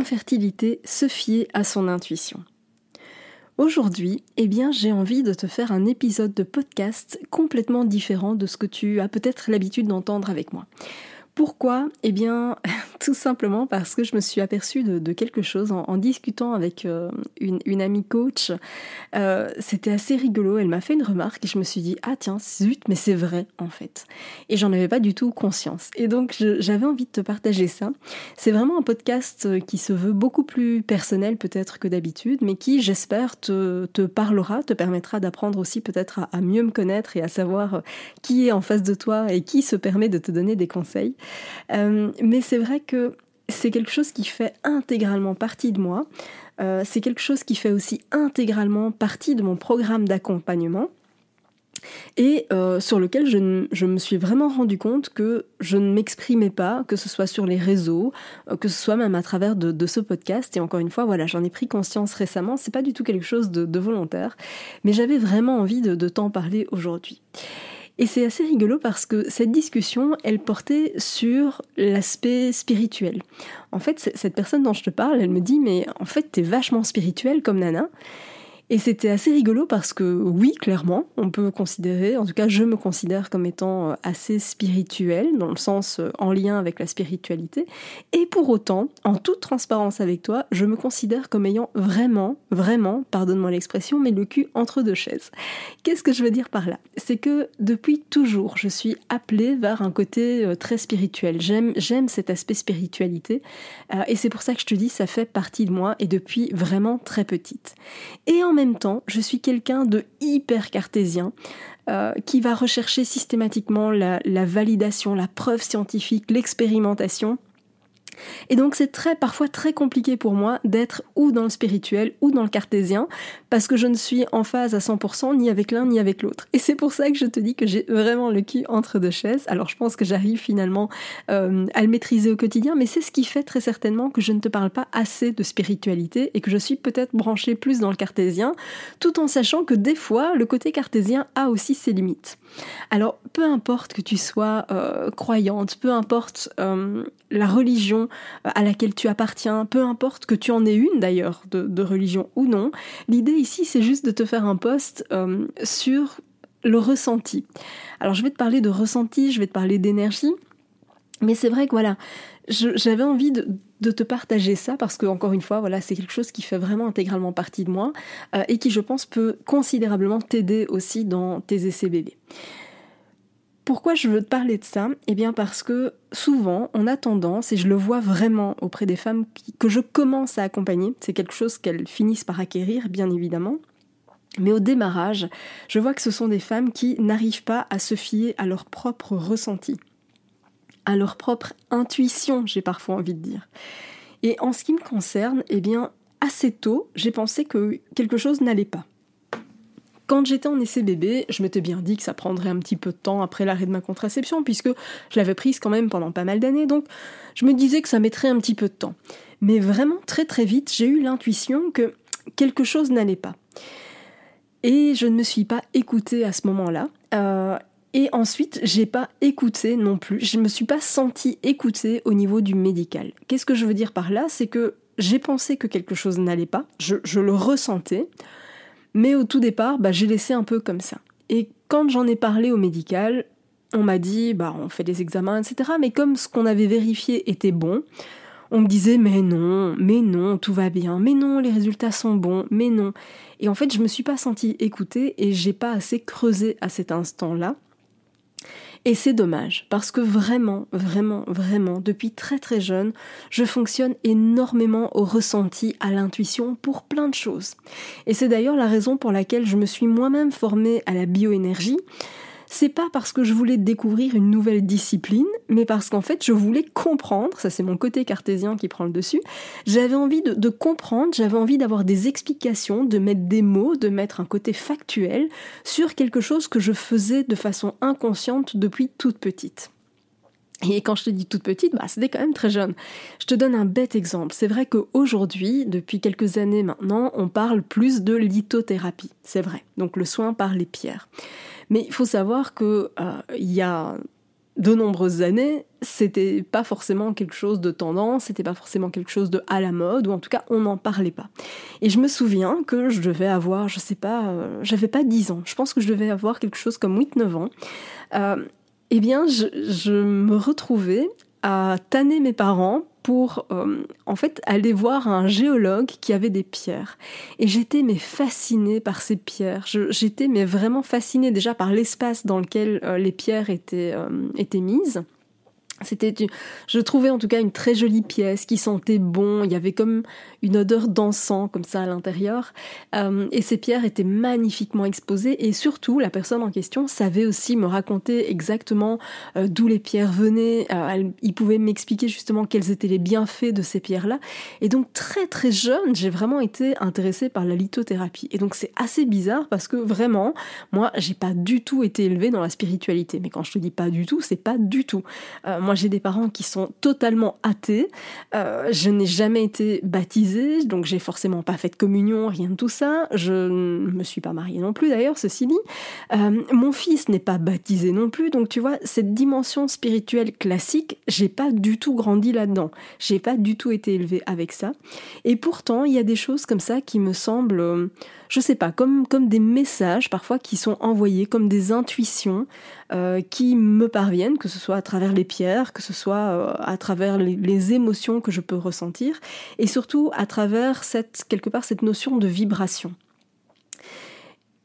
Infertilité, se fier à son intuition. Aujourd'hui, eh j'ai envie de te faire un épisode de podcast complètement différent de ce que tu as peut-être l'habitude d'entendre avec moi. Pourquoi? Eh bien, tout simplement parce que je me suis aperçue de, quelque chose en, discutant avec euh, une, amie coach. Euh, c'était assez rigolo. Elle m'a fait une remarque et je me suis dit ah tiens zut mais c'est vrai en fait. Et j'en avais pas du tout conscience. Et donc j'avais envie de te partager ça. C'est vraiment un podcast euh, qui se veut beaucoup plus personnel peut-être que d'habitude, mais qui j'espère te, parlera, te permettra d'apprendre aussi peut-être à mieux me connaître et à savoir qui est en face de toi et qui se permet de te donner des conseils. Euh, mais c'est vrai que c'est quelque chose qui fait intégralement partie de moi. Euh, c'est quelque chose qui fait aussi intégralement partie de mon programme d'accompagnement et euh, sur lequel je, me suis vraiment rendu compte que je ne m'exprimais pas, que ce soit sur les réseaux, que ce soit même à travers de, ce podcast. Et encore une fois, voilà, j'en ai pris conscience récemment. C'est pas du tout quelque chose de, volontaire, mais j'avais vraiment envie de, de t'en parler aujourd'hui. Et c'est assez rigolo parce que cette discussion, elle portait sur l'aspect spirituel. En fait, cette personne dont je te parle, elle me dit, mais en fait, t'es vachement spirituel comme Nana. Et c'était assez rigolo parce que oui, clairement, on peut considérer, en tout cas je me considère comme étant euh, assez spirituel, dans le sens euh, en lien avec la spiritualité. Et pour autant, en toute transparence avec toi, je me considère comme ayant vraiment, vraiment, pardonne-moi l'expression, mais le cul entre deux chaises. Qu'est-ce que je veux dire par là? C'est que depuis toujours, je suis appelée vers un côté euh, très spirituel. J'aime, j'aime cet aspect spiritualité. et c'est pour ça que je te dis, ça fait partie de moi et depuis vraiment très petite. Et en temps, je suis quelqu'un de hyper cartésien. Euh, qui va rechercher systématiquement la validation, la preuve scientifique, l'expérimentation, et donc c'est très parfois très compliqué pour moi d'être ou dans le spirituel ou dans le cartésien parce que je ne suis en phase à 100% ni avec l'un ni avec l'autre. Et c'est pour ça que je te dis que j'ai vraiment le cul entre deux chaises. Alors je pense que j'arrive finalement euh, à le maîtriser au quotidien, mais c'est ce qui fait très certainement que je ne te parle pas assez de spiritualité et que je suis peut-être branchée plus dans le cartésien, tout en sachant que des fois le côté cartésien a aussi ses limites. Alors peu importe que tu sois euh, croyante, peu importe euh, la religion euh, à laquelle tu appartiens, peu importe que tu en aies une d'ailleurs, de, religion ou non, l'idée ici c'est juste de te faire un post sur le ressenti. Alors je vais te parler de ressenti, je vais te parler d'énergie, mais c'est vrai que voilà, j'avais envie de, te partager ça parce que encore une fois voilà c'est quelque chose qui fait vraiment intégralement partie de moi euh, et qui je pense peut considérablement t'aider aussi dans tes essais bébés. Pourquoi je veux te parler de ça? Eh bien parce que souvent on a tendance, et je le vois vraiment auprès des femmes que je commence à accompagner, c'est quelque chose qu'elles finissent par acquérir bien évidemment, mais au démarrage, je vois que ce sont des femmes qui n'arrivent pas à se fier à leur propre ressenti, à leur propre intuition, j'ai parfois envie de dire. Et en ce qui me concerne, eh bien assez tôt, j'ai pensé que quelque chose n'allait pas. Quand j'étais en essai bébé, je m'étais bien dit que ça prendrait un petit peu de temps après l'arrêt de ma contraception, puisque je l'avais prise quand même pendant pas mal d'années, donc je me disais que ça mettrait un petit peu de temps. Mais vraiment, très très vite, j'ai eu l'intuition que quelque chose n'allait pas. Et je ne me suis pas écoutée à ce moment-là. Euh, et ensuite, j'ai pas écouté non plus. Je me suis pas sentie écoutée au niveau du médical. Qu'est-ce que je veux dire par là? C'est que j'ai pensé que quelque chose n'allait pas. je le ressentais. Mais au tout départ, bah, j'ai laissé un peu comme ça. Et quand j'en ai parlé au médical, on m'a dit, bah, on fait des examens, etc. Mais comme ce qu'on avait vérifié était bon, on me disait, mais non, mais non, tout va bien, mais non, les résultats sont bons, mais non. Et en fait, je me suis pas sentie écoutée et j'ai pas assez creusé à cet instant-là. Et c'est dommage, parce que vraiment, vraiment, vraiment, depuis très très jeune, je fonctionne énormément au ressenti, à l'intuition pour plein de choses. Et c'est d'ailleurs la raison pour laquelle je me suis moi-même formée à la bioénergie, c'est pas parce que je voulais découvrir une nouvelle discipline, mais parce qu'en fait je voulais comprendre, ça c'est mon côté cartésien qui prend le dessus, j'avais envie de, comprendre, j'avais envie d'avoir des explications, de mettre des mots, de mettre un côté factuel sur quelque chose que je faisais de façon inconsciente depuis toute petite. Et quand je te dis toute petite, bah, c'était quand même très jeune. Je te donne un bête exemple. C'est vrai qu'aujourd'hui, depuis quelques années maintenant, on parle plus de lithothérapie. C'est vrai. Donc le soin par les pierres. Mais il faut savoir que euh, il y a de nombreuses années, c'était pas forcément quelque chose de tendance, c'était pas forcément quelque chose de à la mode, ou en tout cas on n'en parlait pas. Et je me souviens que je devais avoir, je sais pas, euh, j'avais pas 10 ans, je pense que je devais avoir quelque chose comme 8-9 ans. Euh, eh bien, je, je, me retrouvais à tanner mes parents pour euh, en fait aller voir un géologue qui avait des pierres. Et j'étais mais fascinée par ces pierres. J'étais mais vraiment fascinée déjà par l'espace dans lequel euh, les pierres étaient, euh, étaient mises. C'était, je trouvais en tout cas une très jolie pièce qui sentait bon. Il y avait comme une odeur d'encens comme ça à l'intérieur. Euh, et ces pierres étaient magnifiquement exposées et surtout la personne en question savait aussi me raconter exactement euh, d'où les pierres venaient. Euh, il pouvait m'expliquer justement quels étaient les bienfaits de ces pierres-là. Et donc très très jeune, j'ai vraiment été intéressée par la lithothérapie. Et donc c'est assez bizarre parce que vraiment, moi, j'ai pas du tout été élevée dans la spiritualité. Mais quand je te dis pas du tout, c'est pas du tout. Moi, j'ai des parents qui sont totalement athées. Euh, je n'ai jamais été baptisée, donc j'ai forcément pas fait de communion, rien de tout ça. Je ne me suis pas mariée non plus d'ailleurs, ceci dit. Euh, mon fils n'est pas baptisé non plus, donc tu vois, cette dimension spirituelle classique, j'ai pas du tout grandi là-dedans. J'ai pas du tout été élevée avec ça. Et pourtant, il y a des choses comme ça qui me semblent, euh, je sais pas, comme, comme des messages parfois qui sont envoyés, comme des intuitions qui me parviennent, que ce soit à travers les pierres, que ce soit euh, à travers les, émotions que je peux ressentir, et surtout à travers cette, quelque part cette notion de vibration.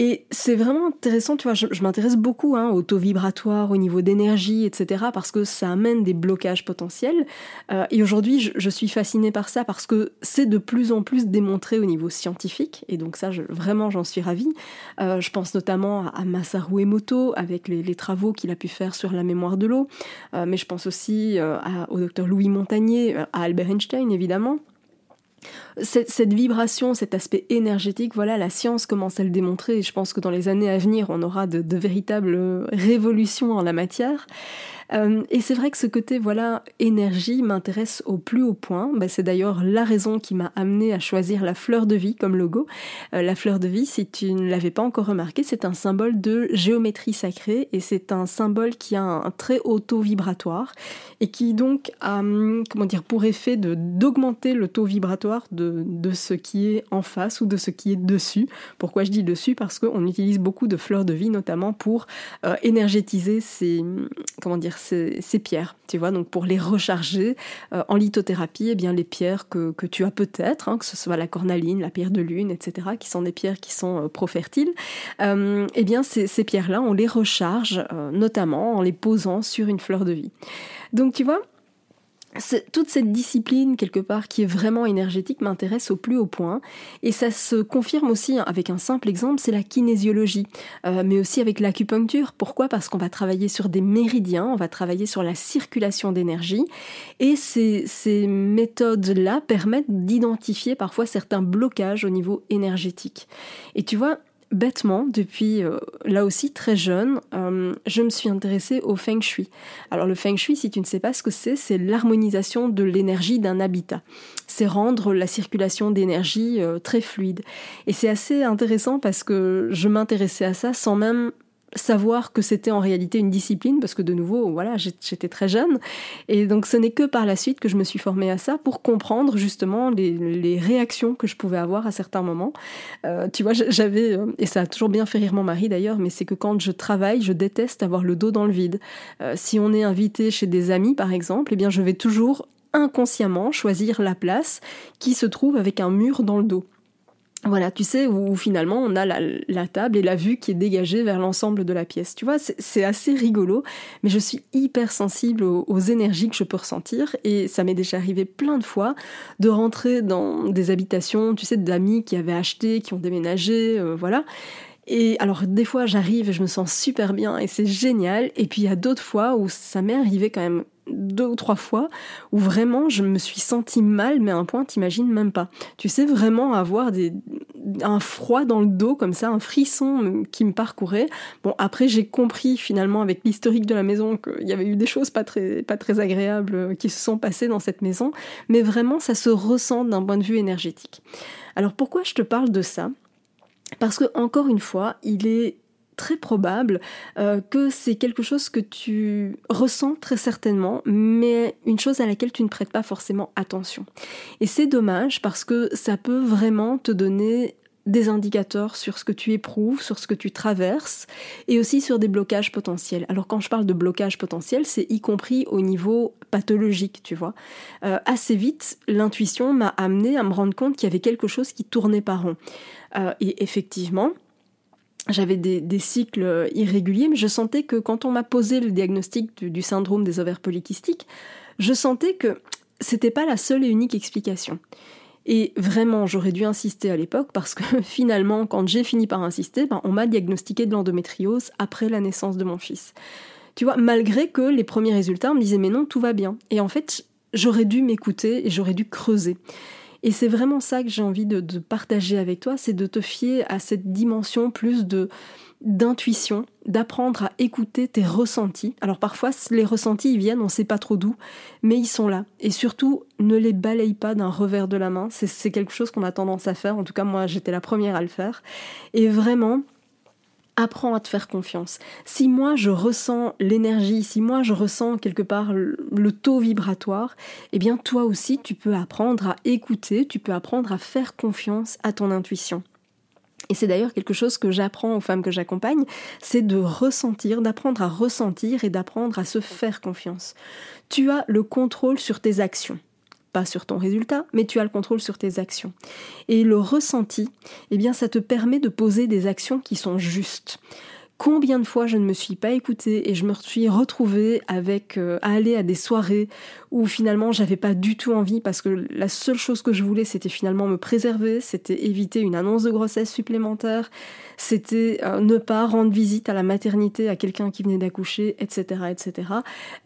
Et c'est vraiment intéressant, tu vois, je, m'intéresse beaucoup hein, au taux vibratoire, au niveau d'énergie, etc., parce que ça amène des blocages potentiels. Euh, et aujourd'hui, je, suis fascinée par ça parce que c'est de plus en plus démontré au niveau scientifique, et donc ça, vraiment, j'en suis ravie. Euh, je pense notamment à, Masaru Emoto, avec les, travaux qu'il a pu faire sur la mémoire de l'eau, euh, mais je pense aussi au docteur Louis Montagnier, à Albert Einstein, évidemment. Cette, vibration, cet aspect énergétique, voilà, la science commence à le démontrer et je pense que dans les années à venir, on aura de, de véritables révolutions en la matière. Euh, et c'est vrai que ce côté voilà énergie m'intéresse au plus haut point. Bah, c'est d'ailleurs la raison qui m'a amené à choisir la fleur de vie comme logo. Euh, la fleur de vie, si tu ne l'avais pas encore remarqué, c'est un symbole de géométrie sacrée et c'est un symbole qui a un, très haut taux vibratoire et qui donc a hum, comment dire pour effet de d'augmenter le taux vibratoire de, de ce qui est en face ou de ce qui est dessus. Pourquoi je dis dessus? Parce qu'on utilise beaucoup de fleurs de vie notamment pour euh, énergétiser ces comment dire ces, pierres, tu vois, donc pour les recharger euh, en lithothérapie, eh bien les pierres que, tu as peut-être, hein, que ce soit la cornaline, la pierre de lune, etc., qui sont des pierres qui sont euh, pro-fertiles, euh, eh bien ces, ces pierres-là, on les recharge notamment en les posant sur une fleur de vie. Donc tu vois, toute cette discipline quelque part qui est vraiment énergétique m'intéresse au plus haut point. Et ça se confirme aussi avec un simple exemple c'est la kinésiologie. Euh, mais aussi avec l'acupuncture. Pourquoi? Parce qu'on va travailler sur des méridiens on va travailler sur la circulation d'énergie. Et ces, ces méthodes là permettent d'identifier parfois certains blocages au niveau énergétique. Et tu vois bêtement, depuis euh, là aussi très jeune, euh, je me suis intéressée au feng shui. Alors le feng shui, si tu ne sais pas ce que c'est, c'est l'harmonisation de l'énergie d'un habitat. C'est rendre la circulation d'énergie euh, très fluide. Et c'est assez intéressant parce que je m'intéressais à ça sans même savoir que c'était en réalité une discipline parce que de nouveau voilà j'étais très jeune. Et donc ce n'est que par la suite que je me suis formée à ça pour comprendre justement les, réactions que je pouvais avoir à certains moments. Euh, tu vois j'avais euh, et ça a toujours bien fait rire mon mari d'ailleurs mais c'est que quand je travaille je déteste avoir le dos dans le vide. Euh, si on est invité chez des amis par exemple eh bien je vais toujours inconsciemment choisir la place qui se trouve avec un mur dans le dos voilà, tu sais, où finalement on a la, table et la vue qui est dégagée vers l'ensemble de la pièce. Tu vois, c'est assez rigolo, mais je suis hyper sensible aux, énergies que je peux ressentir et ça m'est déjà arrivé plein de fois de rentrer dans des habitations, tu sais, d'amis qui avaient acheté, qui ont déménagé, euh, voilà. Et alors des fois j'arrive et je me sens super bien et c'est génial, et puis il y a d'autres fois où ça m'est arrivé quand même deux ou trois fois où vraiment je me suis sentie mal, mais à un point t'imagines même pas. Tu sais vraiment avoir des, un froid dans le dos comme ça, un frisson qui me parcourait. Bon après j'ai compris finalement avec l'historique de la maison qu'il y avait eu des choses pas très, pas très agréables euh, qui se sont passées dans cette maison, mais vraiment ça se ressent d'un point de vue énergétique. Alors pourquoi je te parle de ça? Parce que encore une fois, il est très probable euh, que c'est quelque chose que tu ressens très certainement, mais une chose à laquelle tu ne prêtes pas forcément attention. Et c'est dommage parce que ça peut vraiment te donner des indicateurs sur ce que tu éprouves, sur ce que tu traverses, et aussi sur des blocages potentiels. Alors quand je parle de blocages potentiels, c'est y compris au niveau pathologique, tu vois. Euh, assez vite, l'intuition m'a amené à me rendre compte qu'il y avait quelque chose qui tournait par rond. Euh, et effectivement, j'avais des, cycles irréguliers, mais je sentais que quand on m'a posé le diagnostic du, syndrome des ovaires polykystiques, je sentais que c'était pas la seule et unique explication. Et vraiment, j'aurais dû insister à l'époque parce que finalement, quand j'ai fini par insister, ben, on m'a diagnostiqué de l'endométriose après la naissance de mon fils. Tu vois, malgré que les premiers résultats, me disait mais non, tout va bien. Et en fait, j'aurais dû m'écouter et j'aurais dû creuser. Et c'est vraiment ça que j'ai envie de, partager avec toi, c'est de te fier à cette dimension plus de d'intuition, d'apprendre à écouter tes ressentis. Alors parfois les ressentis ils viennent, on sait pas trop d'où, mais ils sont là. Et surtout, ne les balaye pas d'un revers de la main. C'est quelque chose qu'on a tendance à faire. En tout cas, moi j'étais la première à le faire. Et vraiment, apprends à te faire confiance. Si moi je ressens l'énergie, si moi je ressens quelque part le taux vibratoire, eh bien toi aussi tu peux apprendre à écouter, tu peux apprendre à faire confiance à ton intuition. Et c'est d'ailleurs quelque chose que j'apprends aux femmes que j'accompagne, c'est de ressentir, d'apprendre à ressentir et d'apprendre à se faire confiance. Tu as le contrôle sur tes actions sur ton résultat, mais tu as le contrôle sur tes actions. Et le ressenti, eh bien, ça te permet de poser des actions qui sont justes. Combien de fois je ne me suis pas écoutée et je me suis retrouvée avec euh, à aller à des soirées où finalement j'avais pas du tout envie parce que la seule chose que je voulais c'était finalement me préserver, c'était éviter une annonce de grossesse supplémentaire, c'était euh, ne pas rendre visite à la maternité à quelqu'un qui venait d'accoucher, etc., etc.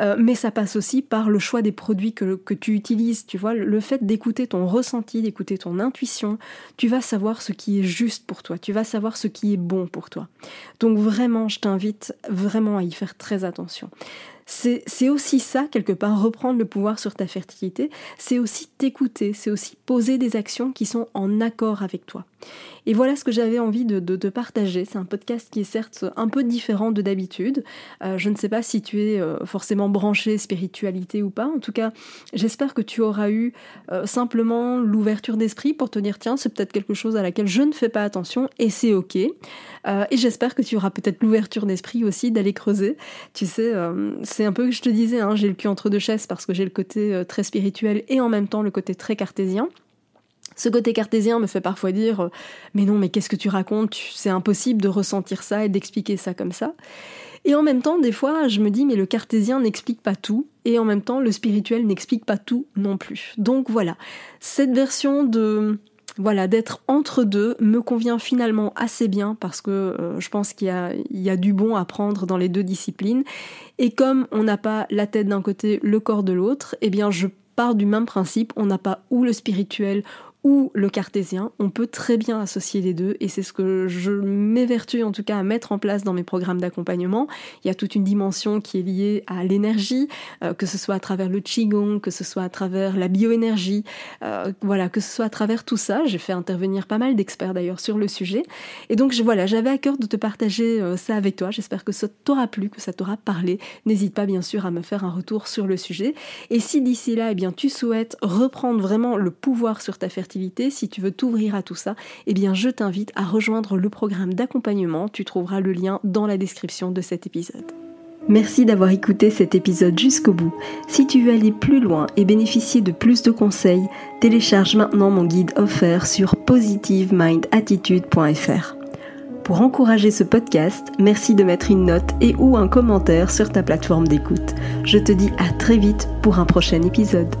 Euh, mais ça passe aussi par le choix des produits que, que tu utilises, tu vois, le fait d'écouter ton ressenti, d'écouter ton intuition, tu vas savoir ce qui est juste pour toi, tu vas savoir ce qui est bon pour toi. Donc vraiment vraiment, je t'invite vraiment à y faire très attention. C'est aussi ça, quelque part, reprendre le pouvoir sur ta fertilité, c'est aussi t'écouter, c'est aussi poser des actions qui sont en accord avec toi. Et voilà ce que j'avais envie de, te partager. C'est un podcast qui est certes un peu différent de d'habitude. Euh, je ne sais pas si tu es euh, forcément branché spiritualité ou pas. En tout cas, j'espère que tu auras eu euh, simplement l'ouverture d'esprit pour te dire tiens, c'est peut-être quelque chose à laquelle je ne fais pas attention et c'est ok. et j'espère que tu auras peut-être l'ouverture d'esprit aussi d'aller creuser. Tu sais, c'est un peu que je te disais, hein, j'ai le cul entre deux chaises parce que j'ai le côté très spirituel et en même temps le côté très cartésien. Ce côté cartésien me fait parfois dire euh, Mais non, mais qu'est-ce que tu racontes? C'est impossible de ressentir ça et d'expliquer ça comme ça. Et en même temps, des fois, je me dis Mais le cartésien n'explique pas tout, et en même temps, le spirituel n'explique pas tout non plus. Donc voilà, cette version de. Voilà, d'être entre deux me convient finalement assez bien parce que euh, je pense qu'il y, y a, du bon à prendre dans les deux disciplines. Et comme on n'a pas la tête d'un côté, le corps de l'autre, eh bien je pars du même principe, on n'a pas ou le spirituel ou le cartésien, on peut très bien associer les deux et c'est ce que je m'évertue en tout cas à mettre en place dans mes programmes d'accompagnement. Il y a toute une dimension qui est liée à l'énergie, euh, que ce soit à travers le qigong, que ce soit à travers la bioénergie, euh, voilà, que ce soit à travers tout ça. J'ai fait intervenir pas mal d'experts d'ailleurs sur le sujet et donc voilà, j'avais à cœur de te partager euh, ça avec toi. J'espère que ça t'aura plu, que ça t'aura parlé. N'hésite pas bien sûr à me faire un retour sur le sujet et si d'ici là, eh bien tu souhaites reprendre vraiment le pouvoir sur ta fertilité si tu veux t'ouvrir à tout ça, eh bien je t'invite à rejoindre le programme d'accompagnement. Tu trouveras le lien dans la description de cet épisode. Merci d'avoir écouté cet épisode jusqu'au bout. Si tu veux aller plus loin et bénéficier de plus de conseils, télécharge maintenant mon guide offert sur positivemindattitude.fr. Pour encourager ce podcast, merci de mettre une note et ou un commentaire sur ta plateforme d'écoute. Je te dis à très vite pour un prochain épisode.